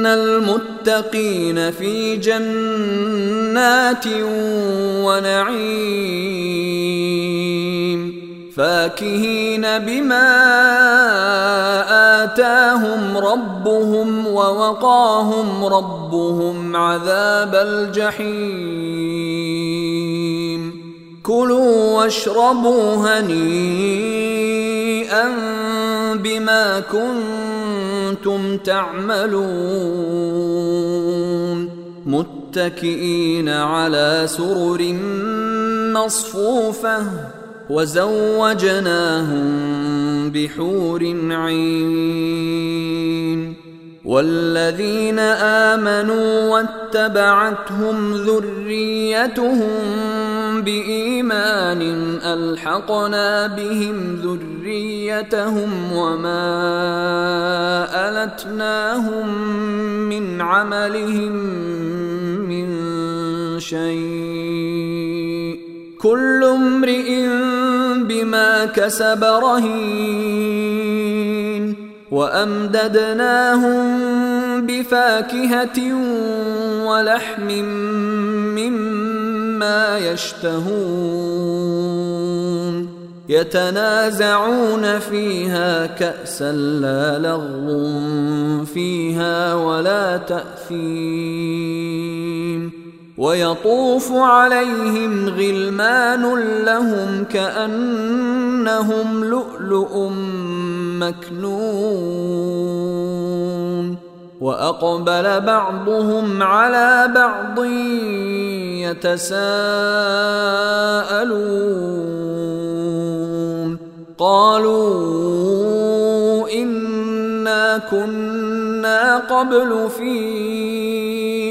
ان المتقين في جنات ونعيم فاكهين بما اتاهم ربهم ووقاهم ربهم عذاب الجحيم كلوا واشربوا هنيئا بما كنتم تعملون متكئين على سرر مصفوفة وزوجناهم بحور عين والذين آمنوا واتبعتهم ذريتهم بإيمان ألحقنا بهم ذريتهم وما ألتناهم من عملهم من شيء كل امرئ بما كسب رهين وأمددناهم بفاكهة ولحم مما يشتهون. يتنازعون فيها كأسا لا لغو فيها ولا تاثيم ويطوف عليهم غلمان لهم كأنهم لؤلؤ مكنون وأقبل بعضهم على بعض يتساءلون قالوا إنا كنا قبل في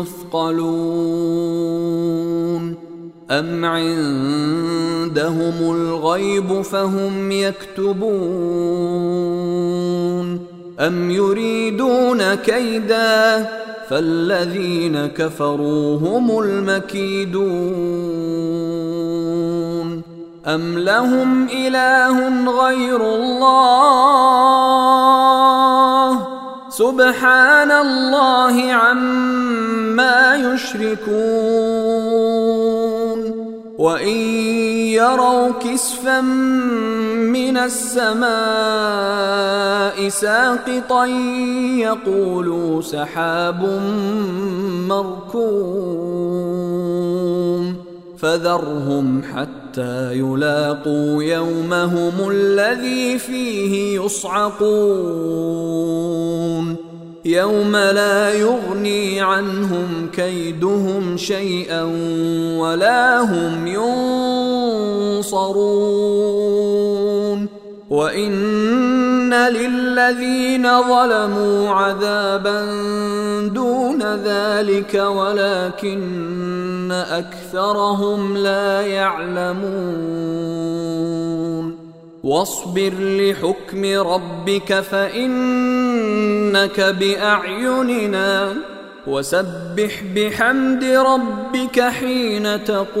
مثقلون أم عندهم الغيب فهم يكتبون أم يريدون كيدا فالذين كفروا هم المكيدون أم لهم إله غير الله سبحان الله عما يشركون. وإن يروا كسفا من السماء ساقطا يقولوا سحاب مركوم. فذرهم حتى يلاقوا يومهم الذي فيه يصعقون. يوم لا يغني عنهم كيدهم شيئا ولا هم ينصرون. وان للذين ظلموا عذابا دون ذلك ولكن أكثرهم لا يعلمون. واصبر لحكم ربك فإنك بأعيننا. وسبح بحمد ربك حين تقوم.